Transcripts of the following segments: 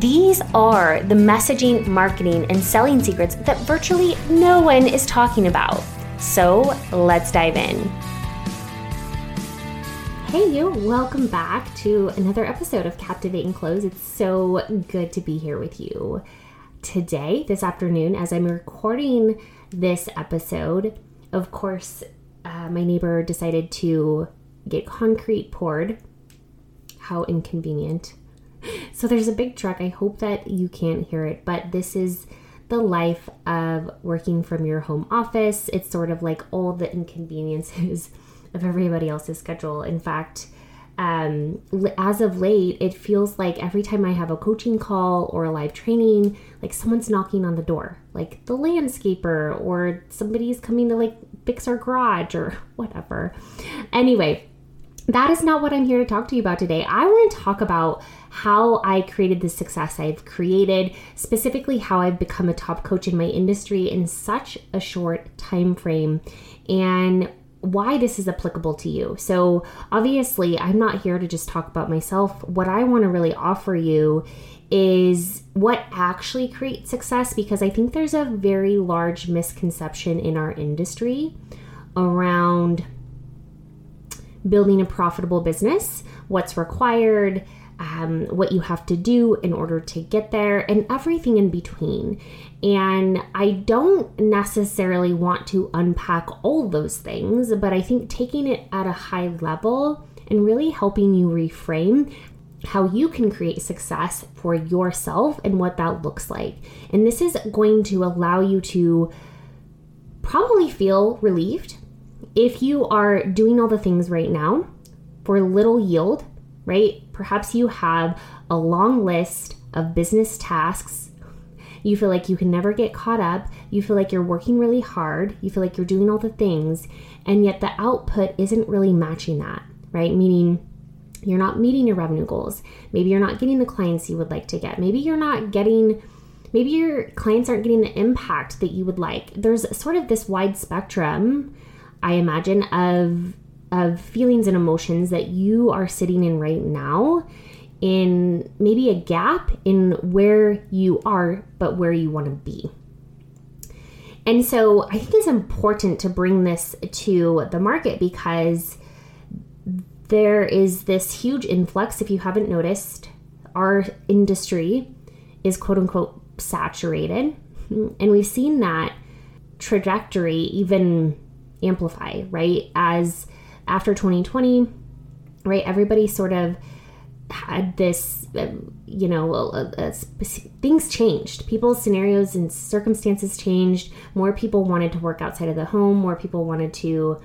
These are the messaging, marketing, and selling secrets that virtually no one is talking about. So let's dive in. Hey, you, welcome back to another episode of Captivate and Close. It's so good to be here with you. Today, this afternoon, as I'm recording this episode, of course, uh, my neighbor decided to get concrete poured. How inconvenient so there's a big truck. I hope that you can't hear it, but this is the life of working from your home office. It's sort of like all the inconveniences of everybody else's schedule. In fact, um, as of late, it feels like every time I have a coaching call or a live training, like someone's knocking on the door, like the landscaper or somebody's coming to like fix our garage or whatever. Anyway, that is not what I'm here to talk to you about today. I want to talk about how I created the success I've created, specifically how I've become a top coach in my industry in such a short time frame and why this is applicable to you. So, obviously, I'm not here to just talk about myself. What I want to really offer you is what actually creates success because I think there's a very large misconception in our industry around building a profitable business, what's required, um, what you have to do in order to get there, and everything in between. And I don't necessarily want to unpack all those things, but I think taking it at a high level and really helping you reframe how you can create success for yourself and what that looks like. And this is going to allow you to probably feel relieved if you are doing all the things right now for little yield, right? Perhaps you have a long list of business tasks. You feel like you can never get caught up. You feel like you're working really hard. You feel like you're doing all the things, and yet the output isn't really matching that, right? Meaning, you're not meeting your revenue goals. Maybe you're not getting the clients you would like to get. Maybe you're not getting maybe your clients aren't getting the impact that you would like. There's sort of this wide spectrum I imagine, of of feelings and emotions that you are sitting in right now in maybe a gap in where you are but where you want to be. And so I think it's important to bring this to the market because there is this huge influx. If you haven't noticed, our industry is quote unquote saturated. And we've seen that trajectory even amplify, right? As after 2020, right, everybody sort of had this, um, you know, things changed. People's scenarios and circumstances changed. More people wanted to work outside of the home, more people wanted to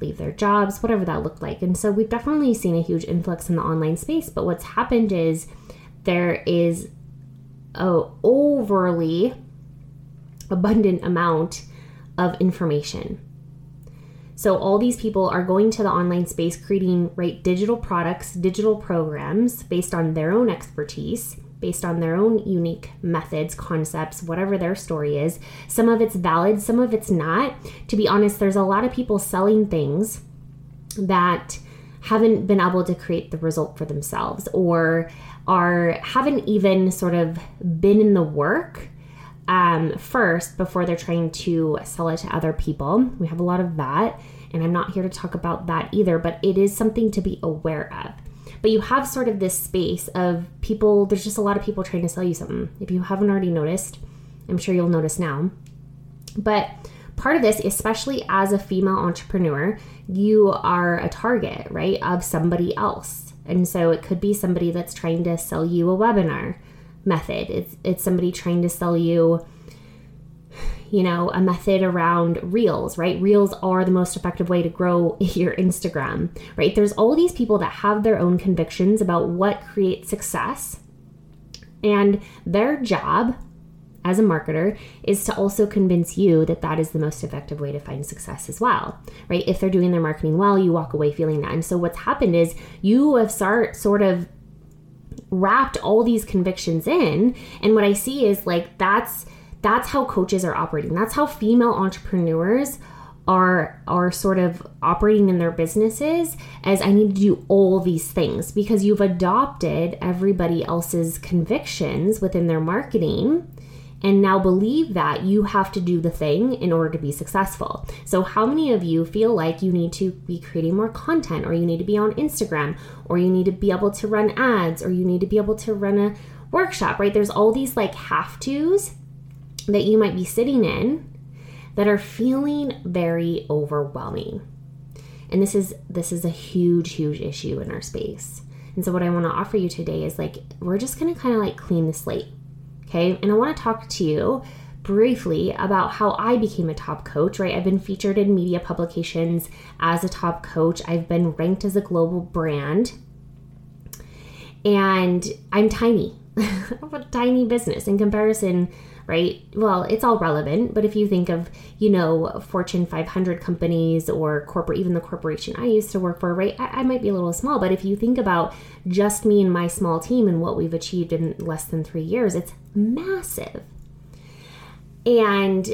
leave their jobs, whatever that looked like. And so we've definitely seen a huge influx in the online space. But what's happened is there is a overly abundant amount of information so all these people are going to the online space creating right digital products, digital programs based on their own expertise, based on their own unique methods, concepts, whatever their story is. Some of it's valid, some of it's not. To be honest, there's a lot of people selling things that haven't been able to create the result for themselves or are haven't even sort of been in the work um, first before they're trying to sell it to other people. We have a lot of that, and I'm not here to talk about that either, but it is something to be aware of. But you have sort of this space of people, there's just a lot of people trying to sell you something. If you haven't already noticed, I'm sure you'll notice now. But part of this, especially as a female entrepreneur, you are a target, right, of somebody else. And so it could be somebody that's trying to sell you a webinar method. It's it's somebody trying to sell you you know, a method around reels, right? Reels are the most effective way to grow your Instagram, right? There's all these people that have their own convictions about what creates success. And their job as a marketer is to also convince you that that is the most effective way to find success as well, right? If they're doing their marketing well, you walk away feeling that. And so what's happened is you have start sort of wrapped all these convictions in, and what I see is like that's that's how coaches are operating. That's how female entrepreneurs are are sort of operating in their businesses as I need to do all these things because you've adopted everybody else's convictions within their marketing and now believe that you have to do the thing in order to be successful. So, how many of you feel like you need to be creating more content, or you need to be on Instagram, or you need to be able to run ads, or you need to be able to run a workshop, right? There's all these like have tos that you might be sitting in that are feeling very overwhelming. And this is this is a huge huge issue in our space. And so what I want to offer you today is like we're just going to kind of like clean the slate. Okay? And I want to talk to you briefly about how I became a top coach, right? I've been featured in media publications as a top coach. I've been ranked as a global brand. And I'm tiny. I'm a tiny business in comparison right? Well, it's all relevant, but if you think of, you know, Fortune 500 companies or corporate, even the corporation I used to work for, right? I, I might be a little small, but if you think about just me and my small team and what we've achieved in less than three years, it's massive. And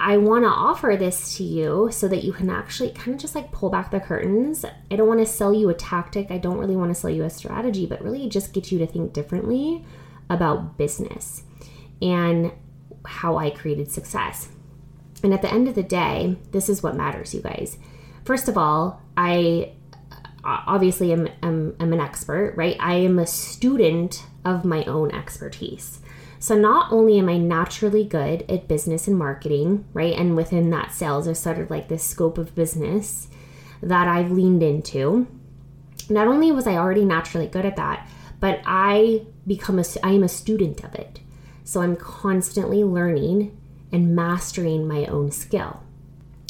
I want to offer this to you so that you can actually kind of just like pull back the curtains. I don't want to sell you a tactic. I don't really want to sell you a strategy, but really just get you to think differently about business. And how I created success. And at the end of the day, this is what matters, you guys. First of all, I uh, obviously am, am, am an expert, right? I am a student of my own expertise. So not only am I naturally good at business and marketing, right? And within that sales, is sort of like this scope of business that I've leaned into. Not only was I already naturally good at that, but I become a I am a student of it. So I'm constantly learning and mastering my own skill.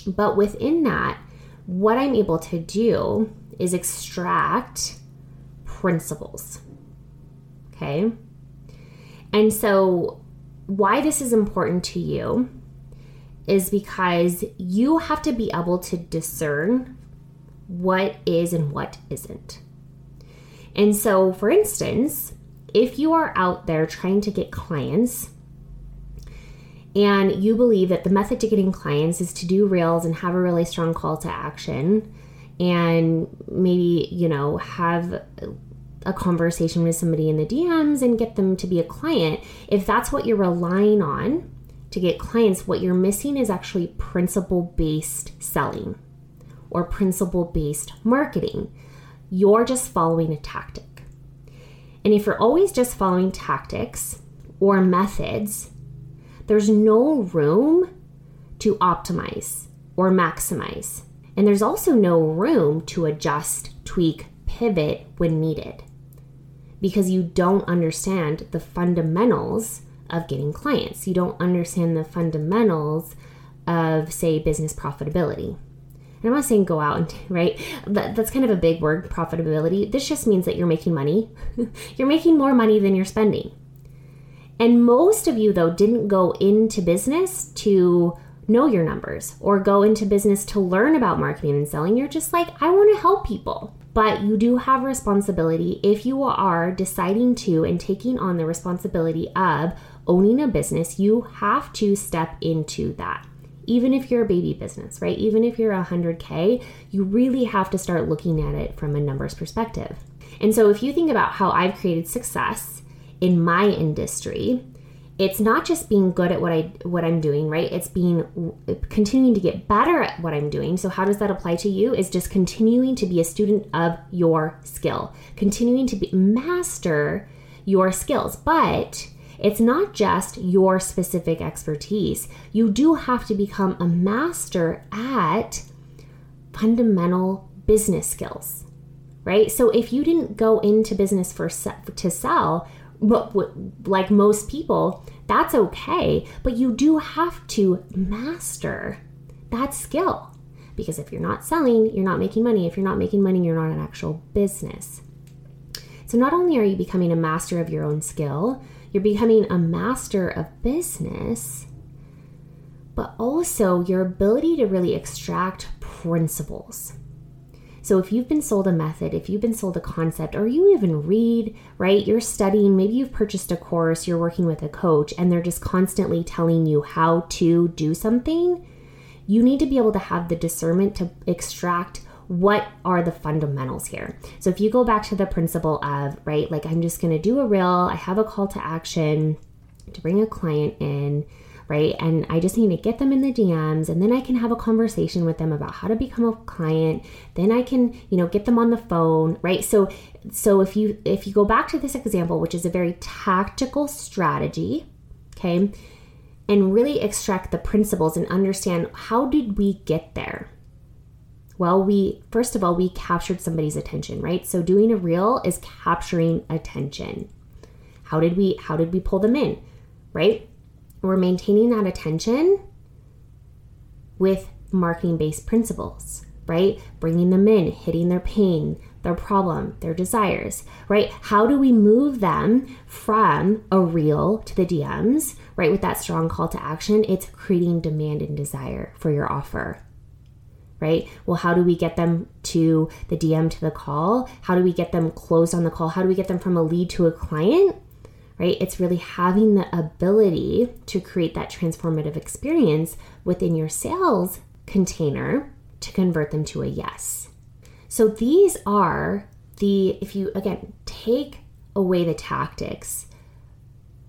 But within that, what I'm able to do is extract principles. Okay? And so, why this is important to you is because you have to be able to discern what is and what isn't. And so, for instance, if you are out there trying to get clients and you believe that the method to getting clients is to do reels and have a really strong call to action and maybe, you know, have a conversation with somebody in the DMs and get them to be a client, if that's what you're relying on to get clients, what you're missing is actually principle based selling or principle based marketing. You're just following a tactic. And if you're always just following tactics or methods, there's no room to optimize or maximize. And there's also no room to adjust, tweak, pivot when needed because you don't understand the fundamentals of getting clients. You don't understand the fundamentals of, say, business profitability. And I'm not saying go out and, right? That, that's kind of a big word, profitability. This just means that you're making money. you're making more money than you're spending. And most of you, though, didn't go into business to know your numbers or go into business to learn about marketing and selling. You're just like, I want to help people. But you do have responsibility if you are deciding to and taking on the responsibility of owning a business, you have to step into that even if you're a baby business, right? Even if you're 100K, you really have to start looking at it from a numbers perspective. And so if you think about how I've created success in my industry, it's not just being good at what I what I'm doing, right? It's being continuing to get better at what I'm doing. So how does that apply to you? Is just continuing to be a student of your skill, continuing to be, master your skills. But it's not just your specific expertise. You do have to become a master at fundamental business skills, right? So if you didn't go into business for to sell, like most people, that's okay, but you do have to master that skill. Because if you're not selling, you're not making money. If you're not making money, you're not an actual business. So not only are you becoming a master of your own skill, you're becoming a master of business, but also your ability to really extract principles. So if you've been sold a method, if you've been sold a concept, or you even read, right? You're studying, maybe you've purchased a course, you're working with a coach, and they're just constantly telling you how to do something. You need to be able to have the discernment to extract what are the fundamentals here. So if you go back to the principle of, right, like I'm just going to do a reel, I have a call to action to bring a client in right? And I just need to get them in the DMs and then I can have a conversation with them about how to become a client. Then I can, you know, get them on the phone, right? So so if you if you go back to this example, which is a very tactical strategy, okay? And really extract the principles and understand how did we get there? Well, we first of all, we captured somebody's attention, right? So doing a reel is capturing attention. How did we how did we pull them in? Right? we're maintaining that attention with marketing based principles, right? Bringing them in, hitting their pain, their problem, their desires, right? How do we move them from a reel to the DMs, right? With that strong call to action, it's creating demand and desire for your offer. Right? Well, how do we get them to the DM to the call? How do we get them closed on the call? How do we get them from a lead to a client? right? It's really having the ability to create that transformative experience within your sales container to convert them to a yes. So these are the, if you again take away the tactics,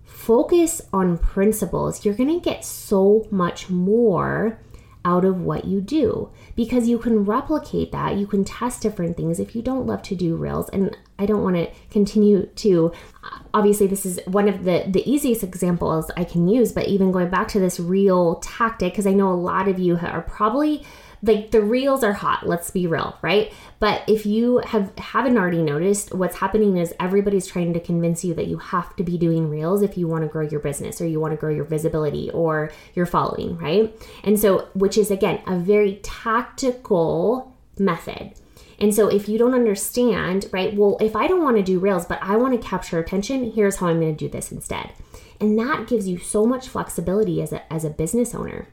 focus on principles, you're going to get so much more out of what you do because you can replicate that. You can test different things if you don't love to do reels. And I don't want to continue to obviously this is one of the the easiest examples I can use, but even going back to this reel tactic because I know a lot of you are probably like the reels are hot let's be real right? But if you have haven't already noticed what's happening is everybody's trying to convince you that you have to be doing reels if you want to grow your business or you want to grow your visibility or your following right? And so which is again a very tactical method. And so if you don't understand, right, well, if I don't want to do Reels, but I want to capture attention, here's how I'm going to do this instead. And that gives you so much flexibility as a, as a business owner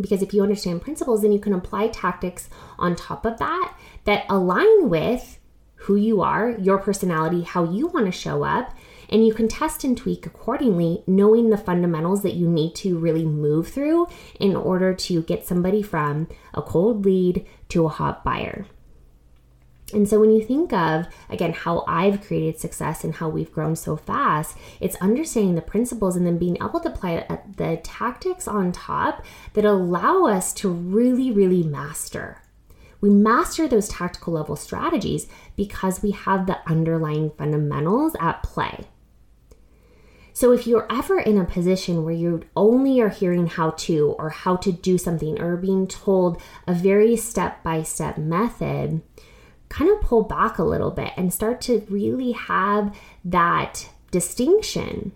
because if you understand principles then you can apply tactics on top of that that align with who you are your personality how you want to show up and you can test and tweak accordingly knowing the fundamentals that you need to really move through in order to get somebody from a cold lead to a hot buyer and so when you think of, again, how I've created success and how we've grown so fast, it's understanding the principles and then being able to apply uh, the tactics on top that allow us to really, really master. We master those tactical level strategies because we have the underlying fundamentals at play. So if you're ever in a position where you only are hearing how to or how to do something or being told a very step by step method, kind of pull back a little bit and start to really have that distinction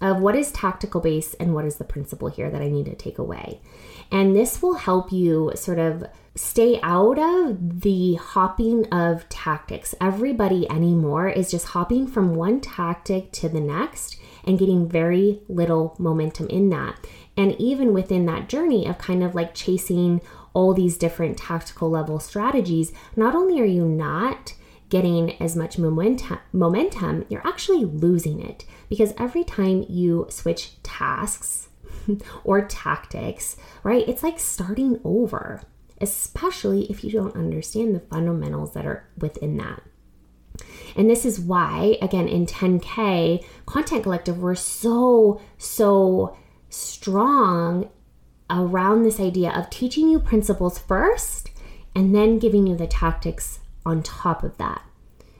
of what is tactical base and what is the principle here that I need to take away. And this will help you sort of stay out of the hopping of tactics. Everybody anymore is just hopping from one tactic to the next and getting very little momentum in that. And even within that journey of kind of like chasing all these different tactical level strategies, not only are you not getting as much momentum, momentum, you're actually losing it because every time you switch tasks or tactics, right, it's like starting over, especially if you don't understand the fundamentals that are within that. And this is why, again, in 10K Content Collective, we're so, so strong around this idea of teaching you principles first and then giving you the tactics on top of that.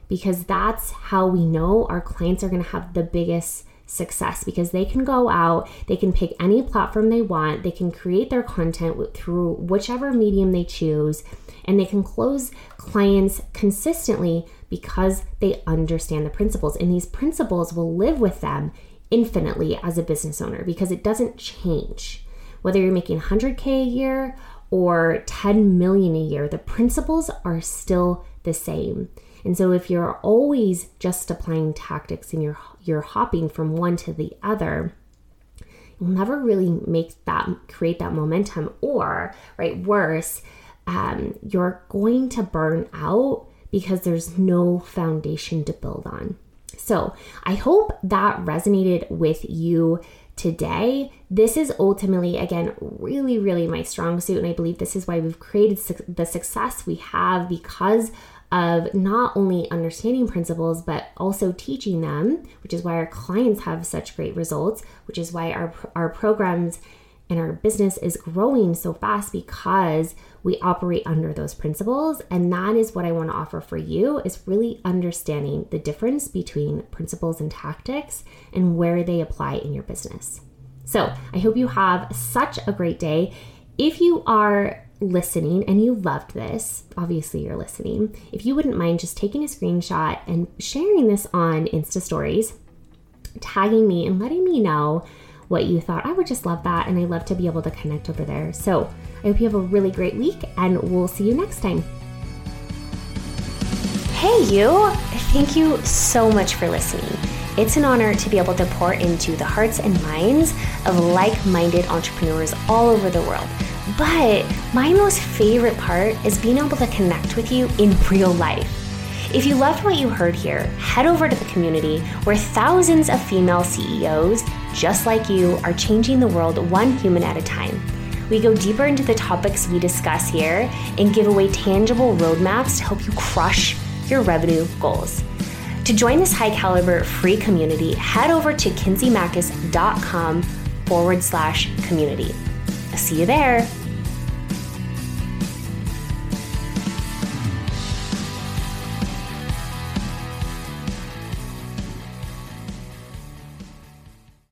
Because that's how we know our clients are going to have the biggest success because they can go out, they can pick any platform they want, they can create their content through whichever medium they choose, and they can close clients consistently because they understand the principles. And these principles will live with them infinitely as a business owner because it doesn't change whether you're making 100K a year or 10 million a year, the principles are still the same. And so if you're always just applying tactics and you're you're hopping from one to the other, you'll never really make that create that momentum or right worse um, you're going to burn out because there's no foundation to build on so i hope that resonated with you today. This is ultimately again really really my strong suit and i believe this is why we've created su- the success we have because of not only understanding principles but also teaching them, which is why our clients have such great results, which is why our our programs and our business is growing so fast because we operate under those principles and that is what I want to offer for you is really understanding the difference between principles and tactics and where they apply in your business. So, I hope you have such a great day. If you are listening and you loved this, obviously you're listening, if you wouldn't mind just taking a screenshot and sharing this on Insta stories, tagging me and letting me know what you thought. I would just love that and I love to be able to connect over there. So I hope you have a really great week and we'll see you next time. Hey, you! Thank you so much for listening. It's an honor to be able to pour into the hearts and minds of like minded entrepreneurs all over the world but my most favorite part is being able to connect with you in real life. If you loved what you heard here, head over to the community where thousands of female CEOs just like you are changing the world one human at a time. We go deeper into the topics we discuss here and give away tangible roadmaps to help you crush your revenue goals. To join this high caliber free community, head over to kinseymachos.com forward slash community. See you there.